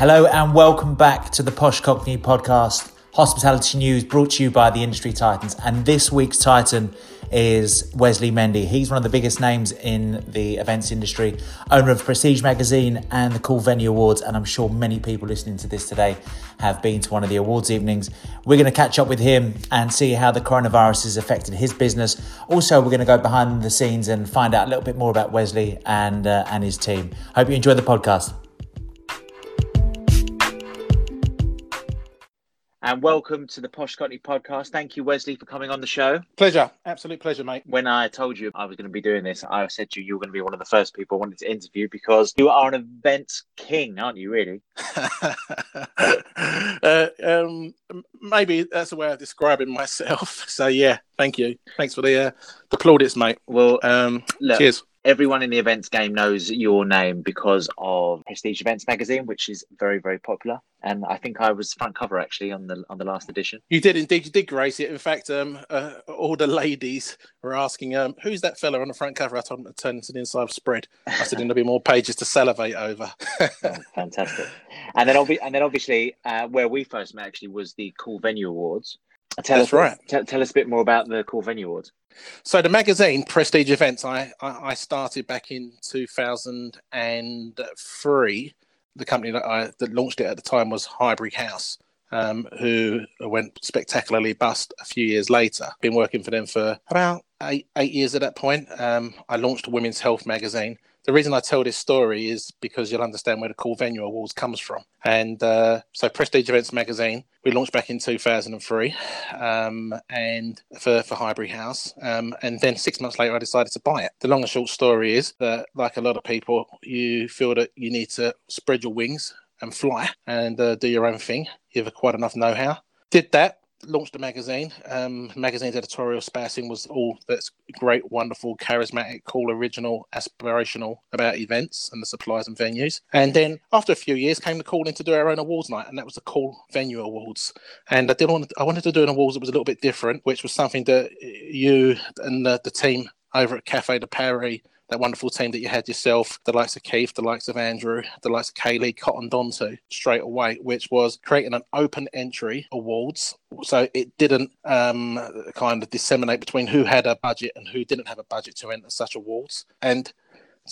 Hello and welcome back to the Posh Cockney podcast, hospitality news brought to you by the Industry Titans. And this week's Titan is Wesley Mendy. He's one of the biggest names in the events industry, owner of Prestige Magazine and the Cool Venue Awards. And I'm sure many people listening to this today have been to one of the awards evenings. We're going to catch up with him and see how the coronavirus has affected his business. Also, we're going to go behind the scenes and find out a little bit more about Wesley and uh, and his team. Hope you enjoy the podcast. And welcome to the Posh Cockney podcast. Thank you, Wesley, for coming on the show. Pleasure, absolute pleasure, mate. When I told you I was going to be doing this, I said to you, you were going to be one of the first people I wanted to interview because you are an event king, aren't you, really? uh, um, maybe that's a way of describing myself. So, yeah, thank you. Thanks for the, uh, the plaudits, mate. Well, um, look, cheers everyone in the events game knows your name because of Prestige Events magazine, which is very, very popular. And I think I was front cover actually on the on the last edition. You did indeed. You did grace it. In fact, um, uh, all the ladies were asking, um, "Who's that fella on the front cover?" I told them to turn to the inside spread. I said, "There'll be more pages to salivate over." oh, fantastic. And then, obvi- and then obviously, uh, where we first met actually was the Cool Venue Awards. Tell That's us, right. T- tell us a bit more about the Cool Venue Awards. So the magazine Prestige Events, I, I, I started back in 2003. The company that I that launched it at the time was Highbury House, um, who went spectacularly bust a few years later. Been working for them for about eight eight years at that point. Um, I launched a women's health magazine the reason I tell this story is because you'll understand where the Cool Venue Awards comes from. And uh, so, Prestige Events Magazine, we launched back in 2003, um, and for for Highbury House, um, and then six months later, I decided to buy it. The long and short story is that, like a lot of people, you feel that you need to spread your wings and fly and uh, do your own thing. You have quite enough know-how. Did that, launched a magazine. Um, magazine's editorial spacing was all that's great, wonderful, charismatic, cool, original, aspirational about events and the suppliers and venues. And then after a few years came the call in to do our own awards night, and that was the Cool Venue Awards. And I did want I wanted to do an awards that was a little bit different, which was something that you and the, the team over at Cafe de Paris that wonderful team that you had yourself, the likes of Keith, the likes of Andrew, the likes of Kaylee, cottoned onto straight away, which was creating an open entry awards. So it didn't um, kind of disseminate between who had a budget and who didn't have a budget to enter such awards. And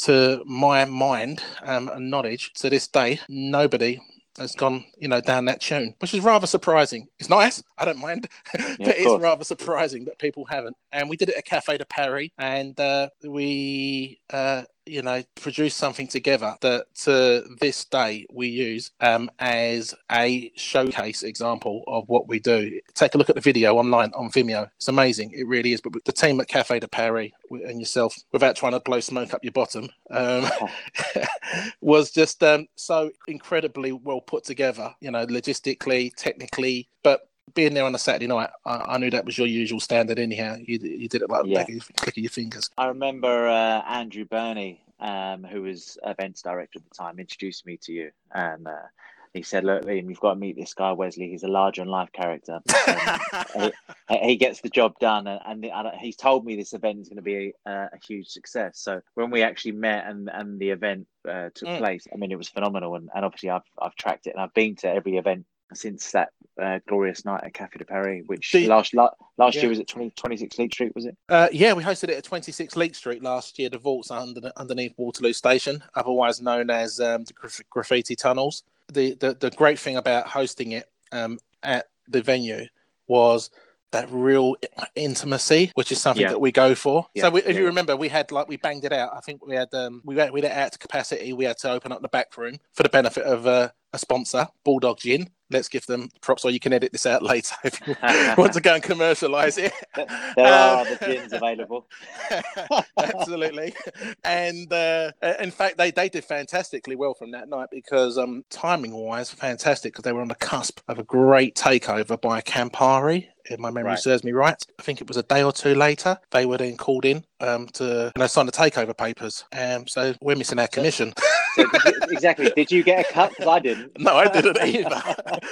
to my mind um, and knowledge, to this day, nobody has gone, you know, down that tune, which is rather surprising. It's nice, I don't mind, yeah, but it's rather surprising that people haven't. And we did it at Cafe de Paris, and uh, we uh, you know, produce something together that to this day we use um, as a showcase example of what we do. Take a look at the video online on Vimeo. It's amazing. It really is. But the team at Cafe de Paris and yourself, without trying to blow smoke up your bottom, um, was just um, so incredibly well put together, you know, logistically, technically, but being there on a Saturday night, I, I, knew that was your usual standard. Anyhow, you, you did it like yeah. the click of your fingers. I remember uh, Andrew Burney, um, who was events director at the time, introduced me to you, and uh, he said, "Look, Liam, you've got to meet this guy, Wesley. He's a larger than life character. he, he, gets the job done, and, and, and, he's told me this event is going to be a, a, huge success. So when we actually met and and the event uh, took mm. place, I mean, it was phenomenal. And, and obviously, I've I've tracked it, and I've been to every event since that uh, glorious night at Cafe de Paris, which you, last la- last yeah. year was at 20, 26 Leake Street, was it? Uh, yeah, we hosted it at 26 Leake Street last year, the vaults under, underneath Waterloo Station, otherwise known as um, the graffiti tunnels. The, the, the great thing about hosting it um, at the venue was that real intimacy, which is something yeah. that we go for. Yeah. So we, if yeah. you remember, we had like we banged it out. I think we had um, we went we had it out to capacity. We had to open up the back room for the benefit of uh, a sponsor, Bulldog Gin. Let's give them props, or you can edit this out later if you want to go and commercialise it. there are the gins available. Absolutely, and uh, in fact, they, they did fantastically well from that night because um, timing wise, fantastic because they were on the cusp of a great takeover by Campari if my memory right. serves me right. I think it was a day or two later. They were then called in um, to you know, sign the takeover papers. Um, so we're missing our commission. So did you, exactly. Did you get a cup? Because I didn't. No, I didn't either.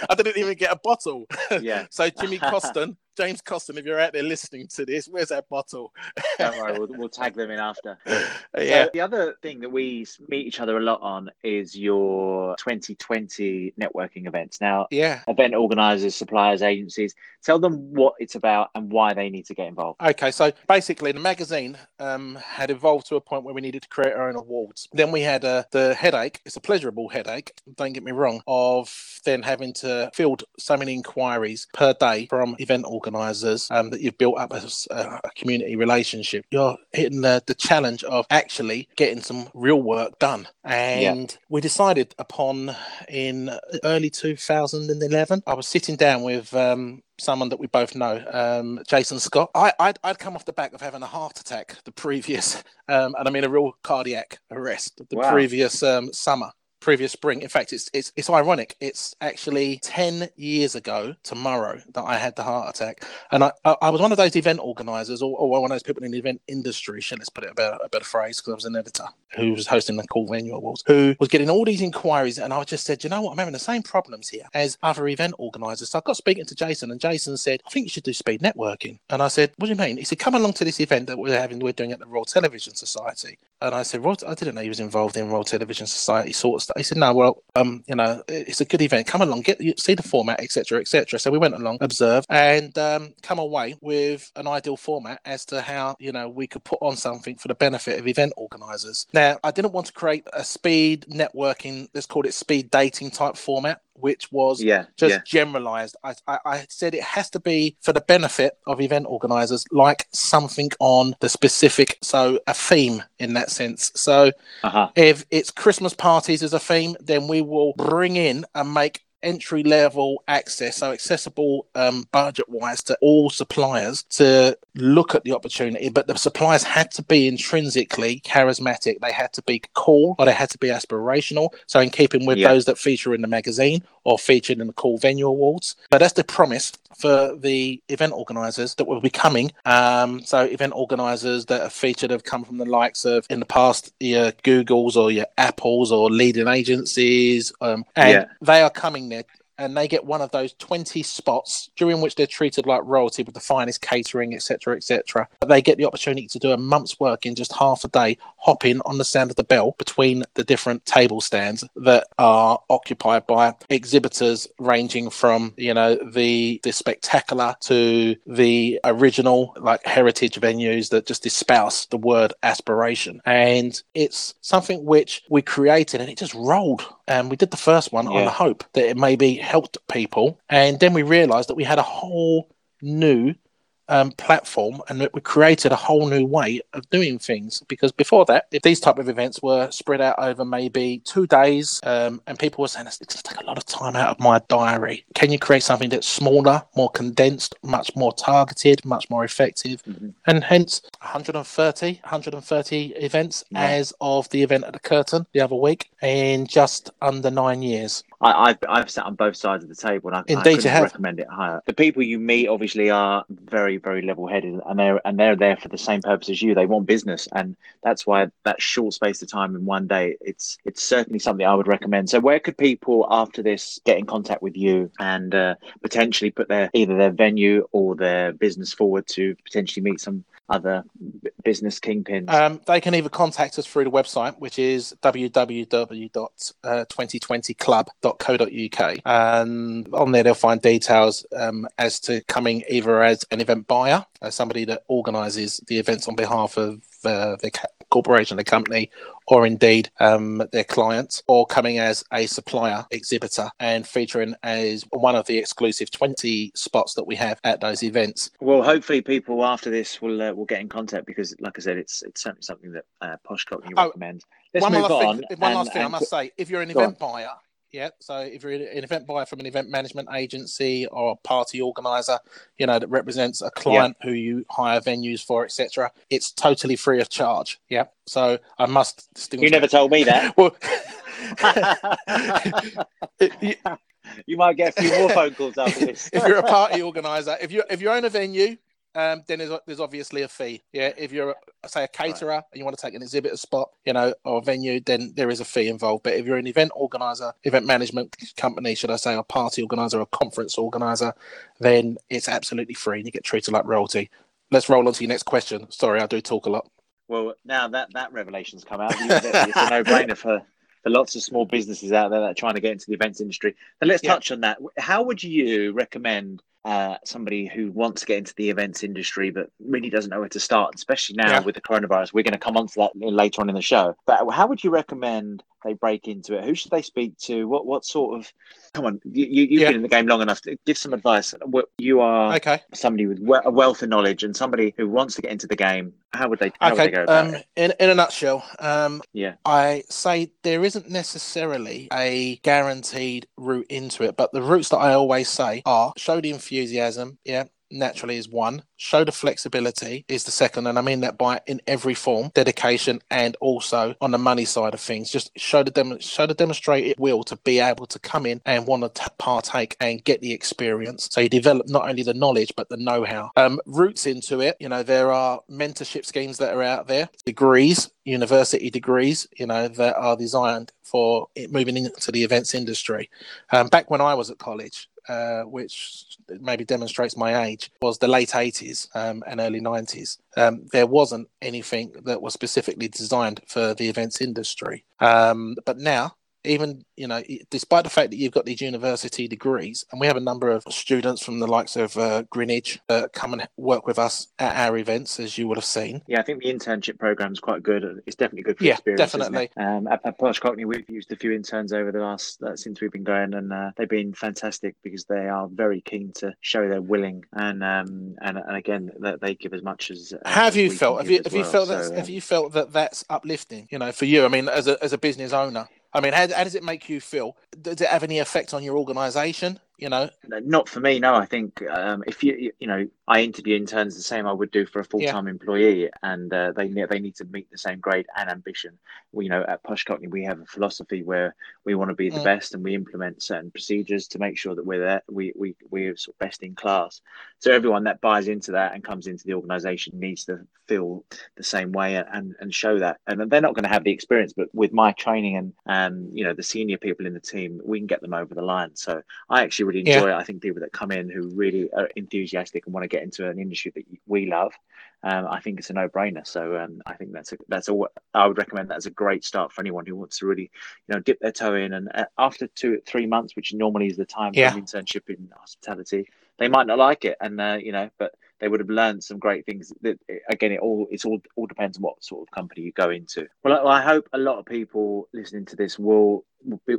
I didn't even get a bottle. Yeah. so Jimmy Coston James Costin, if you're out there listening to this, where's that bottle? Don't worry, we'll, we'll tag them in after. yeah. So the other thing that we meet each other a lot on is your 2020 networking events. Now, Yeah. event organizers, suppliers, agencies, tell them what it's about and why they need to get involved. Okay, so basically, the magazine um, had evolved to a point where we needed to create our own awards. Then we had uh, the headache, it's a pleasurable headache, don't get me wrong, of then having to field so many inquiries per day from event organisers um, that you've built up as a, a community relationship. You're hitting the, the challenge of actually getting some real work done. And we decided upon in early 2011, I was sitting down with um, someone that we both know, um, Jason Scott. I, I'd, I'd come off the back of having a heart attack the previous, um, and I mean a real cardiac arrest the Wow. previous um, summer. Previous spring. In fact, it's it's it's ironic. It's actually ten years ago tomorrow that I had the heart attack, and I I, was one of those event organisers, or, or one of those people in the event industry. Shall let's put it a better a better phrase, because I was an editor who was hosting the Cool Venue Awards, who was getting all these inquiries, and I just said, you know what, I'm having the same problems here as other event organisers. So I got speaking to Jason, and Jason said, I think you should do speed networking. And I said, what do you mean? He said, come along to this event that we're having, we're doing at the Royal Television Society. And I said, Royal, I didn't know he was involved in Royal Television Society sort of stuff. He said, no, well, um, you know, it's a good event. Come along, get see the format, etc., etc. So we went along, observed, and um, come away with an ideal format as to how you know we could put on something for the benefit of event organisers. Now, I didn't want to create a speed networking, let's call it speed dating type format, which was Yeah, just yeah, generalized. I, I, I said it has to be for the benefit of event organizers, like something on the specific, so a theme in that sense. So uh-huh. if it's Christmas parties as a theme, then we will bring in and make entry level access, so accessible um, budget wise to all suppliers to look at the opportunity. But the suppliers had to be intrinsically charismatic, they had to be cool, or they had to be aspirational. So, in keeping with Yeah. those that feature in the magazine or featured in the Cool Venue Awards. But that's the promise for the event organisers that will be coming. Um, so event organisers that are featured have come from the likes of in the past your Googles or your Apples or leading agencies, um, and Yeah. they are coming there. And they get one of those 20 spots during which they're treated like royalty with the finest catering, etc., etc. But they get the opportunity to do a month's work in just half a day, hopping on the sound of the bell between the different table stands that are occupied by exhibitors ranging from you know the the spectacular to the original like heritage venues that just espouse the word aspiration. And it's something which we created and it just rolled. And we did the first one on the hope that it maybe helped people. And then we realized that we had a whole new um, platform and that we created a whole new way of doing things because before that if these type of events were spread out over maybe two days um, and people were saying it's going to take a lot of time out of my diary can you create something that's smaller more condensed much more targeted much more effective Mhm. and hence 130 130 events Yeah. as of the event at the curtain the other week in just under nine years I, I've, I've sat on both sides of the table, and I, Indeed I couldn't have. recommend it higher. The people you meet obviously are very, very level-headed, and they're and they're there for the same purpose as you. They want business, and that's why that short space of time in one day, it's it's certainly something I would recommend. So, where could people after this get in contact with you and uh, potentially put their either their venue or their business forward to potentially meet some other business kingpins? Um, they can either contact us through the website, which is www.2020club.co.uk. And on there, they'll find details um, as to coming either as an event buyer, as somebody that organises the events on behalf of uh, the ca- corporation, the company, or indeed um, their clients, or coming as a supplier exhibitor and featuring as one of the exclusive 20 spots that we have at those events. Well, hopefully, people after this will uh, will get in contact because, like I said, it's it's certainly something that uh, Poshcock you Oh, recommend. Let's one move last on. Thing, one and- last thing I must say: if you're an event buyer, yeah, so if you're an event buyer from an event management agency or a party organizer, you know that represents a client who you hire venues for, etc., it's totally free of charge. Yeah, so I must distinguish. you never told me that. well, you might get a few more phone calls after this. If you're a party organizer, if you if you own a venue um, then there's, there's obviously a fee. Yeah, if you're say a caterer right. and you want to take an exhibitor spot, you know, or a venue, then there is a fee involved. But if you're an event organizer, event management company, should I say, a party organizer, a conference organizer, then it's absolutely free and you get treated like royalty. Let's roll on to your next question. Sorry, I do talk a lot. Well, now that that revelation's come out, it's a no-brainer for for lots of small businesses out there that are trying to get into the events industry. And let's yeah. touch on that. How would you recommend uh, somebody who wants to get into the events industry but really doesn't know where to start, especially now yeah. with the coronavirus. We're going to come on to that later on in the show. But how would you recommend they break into it? Who should they speak to? What what sort of come on? You, you have yeah. been in the game long enough to give some advice. You are okay. somebody with a wealth of knowledge and somebody who wants to get into the game. How would they? How okay. Would they go about um, it? In in a nutshell, um, yeah, I say there isn't necessarily a guaranteed route into it, but the routes that I always say are show the enthusiasm. Yeah, naturally is one. Show the flexibility is the second and i mean that by in every form dedication and also on the money side of things. Just show the dem- show the demonstrated will to be able to come in and want to partake and get the experience. So you develop not only the knowledge but the know-how. Um, roots into it you know there are mentorship schemes that are out there. Degrees university degrees you know that are designed for moving into the events industry. Um, back when i was at college uh, which maybe demonstrates my age, was the late 80s um, and early 90s. Um, there wasn't anything that was specifically designed for the events industry. Um, but now, even you know, despite the fact that you've got these university degrees, and we have a number of students from the likes of uh, Greenwich uh, come and work with us at our events, as you would have seen. Yeah, I think the internship program is quite good. It's definitely good for yeah, experience. definitely. Um, at, at Posh Cockney, we've used a few interns over the last uh, since we've been going, and uh, they've been fantastic because they are very keen to show they're willing, and um, and and again, that they give as much as. have you felt? Have you have well. you felt that? So, have you felt that that's uplifting? You know, for you, I mean, as a as a business owner. I mean, how, how does it make you feel? Does it have any effect on your organisation? You know? Not for me no i think um, if you you know i interview interns the same i would do for a full-time yeah. employee and uh, they they need to meet the same grade and ambition. We, you know at posh cockney we have a philosophy where we want to be the mm. best and we implement certain procedures to make sure that we're there we we we're sort of best in class. So everyone that buys into that and comes into the organization needs to feel the same way and and show that. And they're not going to have the experience but with my training and and you know the senior people in the team we can get them over the line. So i actually really enjoy yeah. it. I think people that come in who really are enthusiastic and want to get into an industry that we love, um, I think it's a no-brainer. So um, I think that's a that's a I would recommend that as a great start for anyone who wants to really you know dip their toe in. And uh, after two three months, which normally is the time yeah. for an internship in hospitality, they might not like it, and uh, you know, but they would have learned some great things. That again, it all it's all all depends on what sort of company you go into. Well, I hope a lot of people listening to this will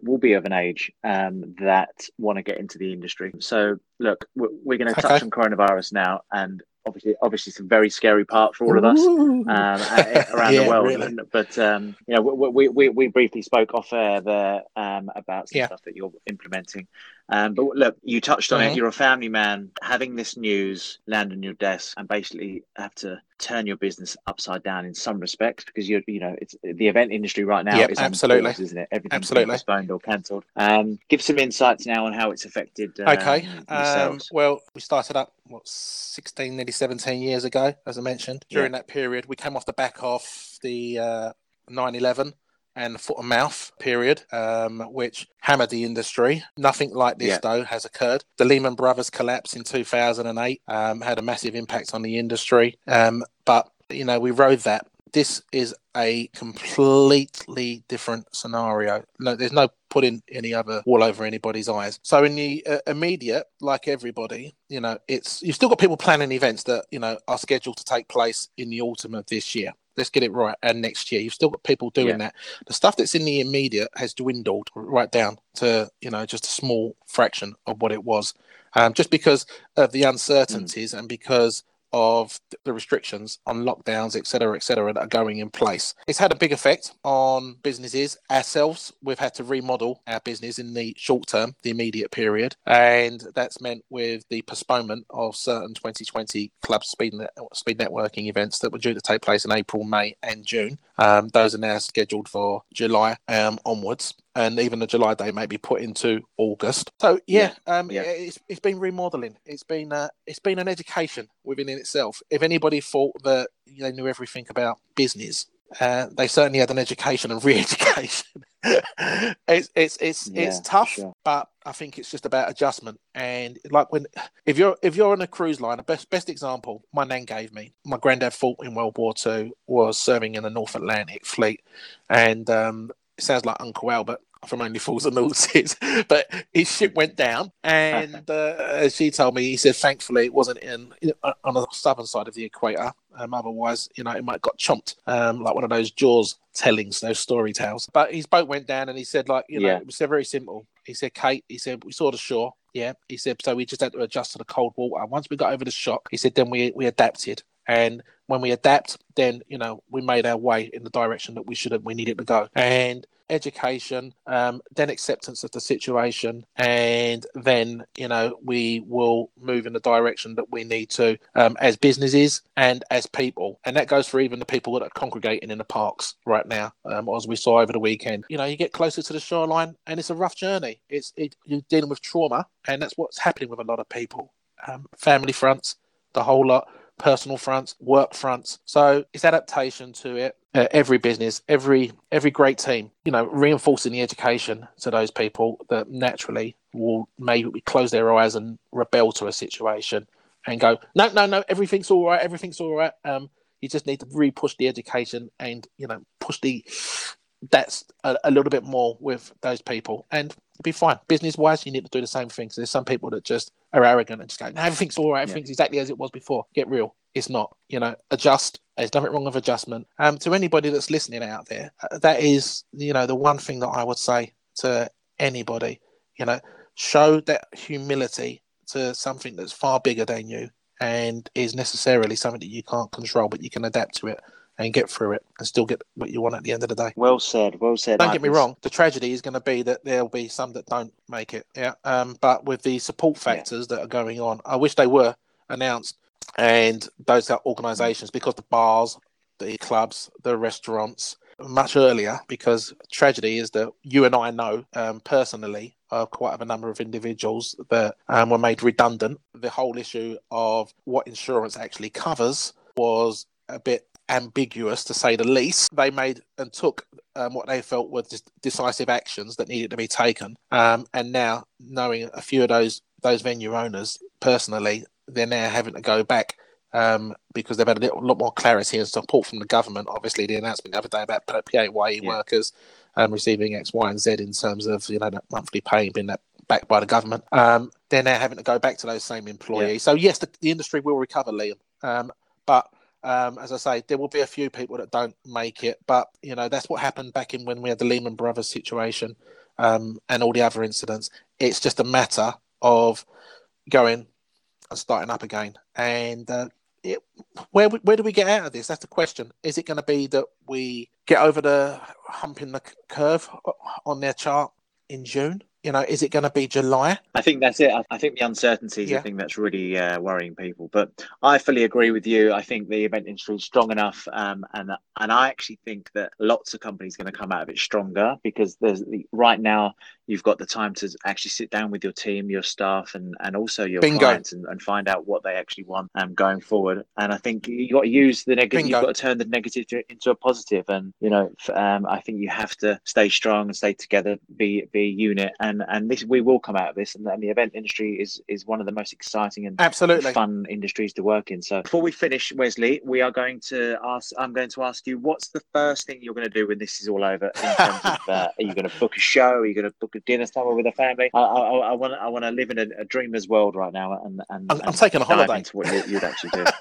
will be of an age um, that want to get into the industry. So, look, we're, we're going to touch on coronavirus now, and obviously, obviously, it's a very scary part for all of us um, around yeah, the world. Really. But um, you know, we, we, we briefly spoke off air there um, about some yeah. stuff that you're implementing. Um, but look, you touched on mm-hmm. it. You're a family man. Having this news land on your desk and basically have to turn your business upside down in some respects because you're, you know, it's the event industry right now yep, is absolutely, pause, isn't it? Everything's absolutely postponed or cancelled. Um, give some insights now on how it's affected. Uh, okay. Um, well, we started up what 16, nearly 17 years ago, as I mentioned. During yeah. that period, we came off the back of the uh, 9/11 and foot and mouth period, um, which hammered the industry. Nothing like this, yeah. though, has occurred. The Lehman Brothers collapse in 2008 um, had a massive impact on the industry, um, but you know we rode that. This is a completely different scenario. No, there's no putting any other wall over anybody's eyes. So in the uh, immediate, like everybody, you know, it's you've still got people planning events that you know are scheduled to take place in the autumn of this year let's get it right. And next year, you've still got people doing yeah. that. The stuff that's in the immediate has dwindled right down to you know just a small fraction of what it was, um, just because of the uncertainties mm. and because of the restrictions on lockdowns, etc., etc., that are going in place. It's had a big effect on businesses. Ourselves, we've had to remodel our business in the short term, the immediate period, and that's meant with the postponement of certain 2020 club speed speed networking events that were due to take place in April, May, and June. Um, those are now scheduled for July um, onwards. And even the July day may be put into August. So yeah, Yeah, um, yeah. it's it's been remodeling. It's been uh, it's been an education within in itself. If anybody thought that they knew everything about business, uh, they certainly had an education and re-education. it's it's it's Yeah, it's tough, sure. but I think it's just about adjustment. And like when if you're if you're on a cruise line, the best best example my nan gave me. My granddad fought in World War Two, was serving in the North Atlantic Fleet, and um, it sounds like Uncle Albert from Only Fools and Horses, but his ship went down, and uh, as she told me, he said thankfully it wasn't in on the southern side of the equator. Um, otherwise, you know, it might have got chomped, um, like one of those Jaws tellings, those story tales. But his boat went down, and he said, like, you know, Yeah. it was very simple. He said, Kate, he said, we saw the shore. Yeah. He said, so we just had to adjust to the cold water. Once we got over the shock, he said, then we, we adapted. And when we adapt, then, you know, we made our way in the direction that we should have, we needed to go. And education, um, then acceptance of the situation, and then, you know, we will move in the direction that we need to um, as businesses and as people. And that goes for even the people that are congregating in the parks right now, um, as we saw over the weekend. You know, you get closer to the shoreline and it's a rough journey. It's it, You're dealing with trauma, and that's what's happening with a lot of people. Um, family fronts, the whole lot personal fronts, work fronts. So it's adaptation to it. Uh, every business, every every great team, you know, reinforcing the education to those people that naturally will maybe close their eyes and rebel to a situation and go, no, no, no, everything's all right, everything's all right. Um, you just need to re-push the education and you know push the that's a, a little bit more with those people and be fine. Business wise, you need to do the same thing. So there's some people that just are arrogant and just go, no, everything's all right, everything's exactly as it was before. Get real. It's not. You know, adjust. There's nothing wrong with adjustment. Um, to anybody that's listening out there, uh, that is, you know, the one thing that I would say to anybody. You know, show that humility to something that's far bigger than you and is necessarily something that you can't control, but you can adapt to it and get through it and still get what you want at the end of the day. Well said. Well said. Don't get me wrong. The tragedy is going to be that there'll be some that don't make it. Yeah. Um. But with the support factors that are going on, I wish they were announced and those organisations because the bars, the clubs, the restaurants much earlier. Because tragedy is that you and I know um, personally of quite a number of individuals that um, were made redundant. The whole issue of what insurance actually covers was a bit ambiguous to say the least. They made and took um, what they felt were just decisive actions that needed to be taken. Um, and now, knowing a few of those those venue owners personally, they're now having to go back um, because they've had a little, lot more clarity and support from the government. Obviously, the announcement the other day about PAYE Yeah. workers um, receiving X, Y, and Z in terms of you know that monthly pay being that backed by the government. Um, they're now having to go back to those same employees. So yes, the, the industry will recover, Liam. Um, but um, as I say, there will be a few people that don't make it. But you know that's what happened back in when we had the Lehman Brothers situation um, and all the other incidents. It's just a matter of going and starting up again. And uh, it, where where do we get out of this? That's the question. Is it going to be that we get over the hump in the curve on their chart in June? You know, is it going to be July? I think that's it. I, think the uncertainty is Yeah. the thing that's really uh, worrying people. But I fully agree with you. I think the event industry is strong enough, um, and and I actually think that lots of companies are going to come out of it stronger because there's the, right now you've got the time to actually sit down with your team, your staff, and and also your Bingo. clients and, and find out what they actually want um, going forward. And I think you got to use the negative. You've got to turn the negative into a positive. And you know, um, I think you have to stay strong and stay together, be be a unit. And and this we will come out of this. And, and the event industry is is one of the most exciting and Absolutely. fun industries to work in. So before we finish, Wesley, we are going to ask. I'm going to ask you, what's the first thing you're going to do when this is all over? In terms of, uh, are you going to book a show? Are you going to book dinner somewhere with a family? I, I, I want I want to live in a, a dreamer's world right now, and and, I'm, I'm taking a holiday. into what you, you'd actually do.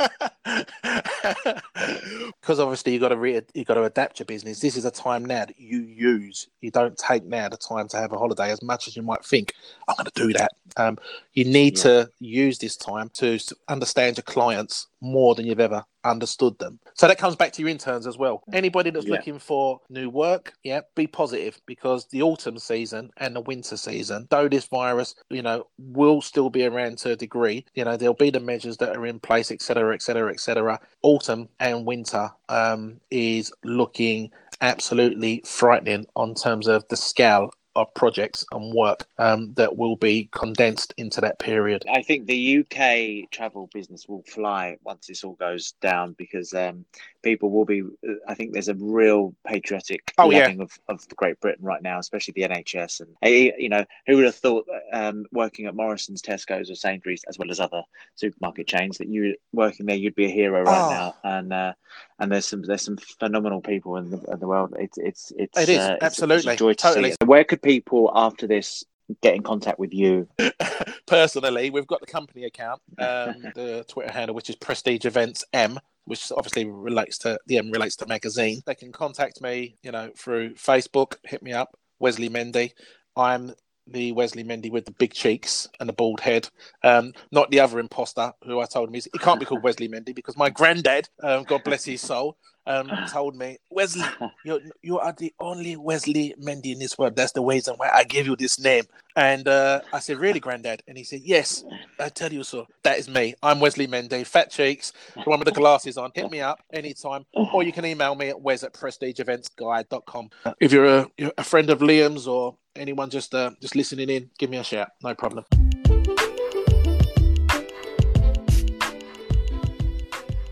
Because obviously you got to re- you got to adapt your business. This is a time now that you use. You don't take now the time to have a holiday as much as you might think. I'm going to do that. Um, you need Yeah. to use this time to understand your clients more than you've ever understood them. So that comes back to your interns as well. Anybody that's Yeah. looking for new work, yeah, be positive because the autumn season and the winter season, though this virus, you know, will still be around to a degree, you know, there'll be the measures that are in place, et cetera, et cetera, et cetera. Autumn and winter um, is looking absolutely frightening on terms of the scale of projects and work um, that will be condensed into that period. I think the UK travel business will fly once this all goes down because um, people will be. I think there's a real patriotic Oh, yeah. of, of Great Britain right now, especially the NHS. And eh, you know, who would have thought um, working at Morrison's, Tesco's, or Sainsbury's, as well as other supermarket chains, that you working there, you'd be a hero right Oh. now. And uh, and there's some there's some phenomenal people in the, in the world. It's it's it's It is, uh, absolutely, it's a joy to see totally. Where could people after this get in contact with you? Personally, we've got the company account, um, the Twitter handle, which is Prestige Events M, which obviously relates to the M relates to magazine. They can contact me, you know, through Facebook. Hit me up, Wesley Mendy. I'm the Wesley Mendy with the big cheeks and the bald head, um, not the other imposter who I told him he's, he can't be called Wesley Mendy because my granddad, um, God bless his soul, um, told me Wesley, you you are the only Wesley Mendy in this world. That's the reason why I gave you this name. And uh, I said, really, granddad? And he said, yes. I tell you so. That is me. I'm Wesley Mendy, fat cheeks, the one with the glasses on. Hit me up anytime, or you can email me at wes at prestigeeventsguide.com. If you're a, you're a friend of Liam's or anyone just uh, just listening in, give me a shout. No problem.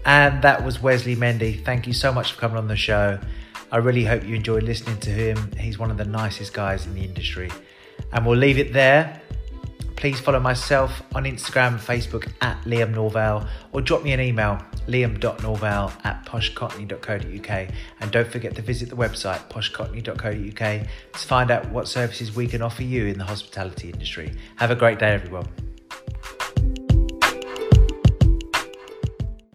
And that was Wesley Mendy. Thank you so much for coming on the show. I really hope you enjoyed listening to him. He's one of the nicest guys in the industry. And we'll leave it there. Please follow myself on Instagram Facebook at Liam Norval or drop me an email, liam.norval at poshcockney.co.uk. And don't forget to visit the website, poshcockney.co.uk, to find out what services we can offer you in the hospitality industry. Have a great day, everyone.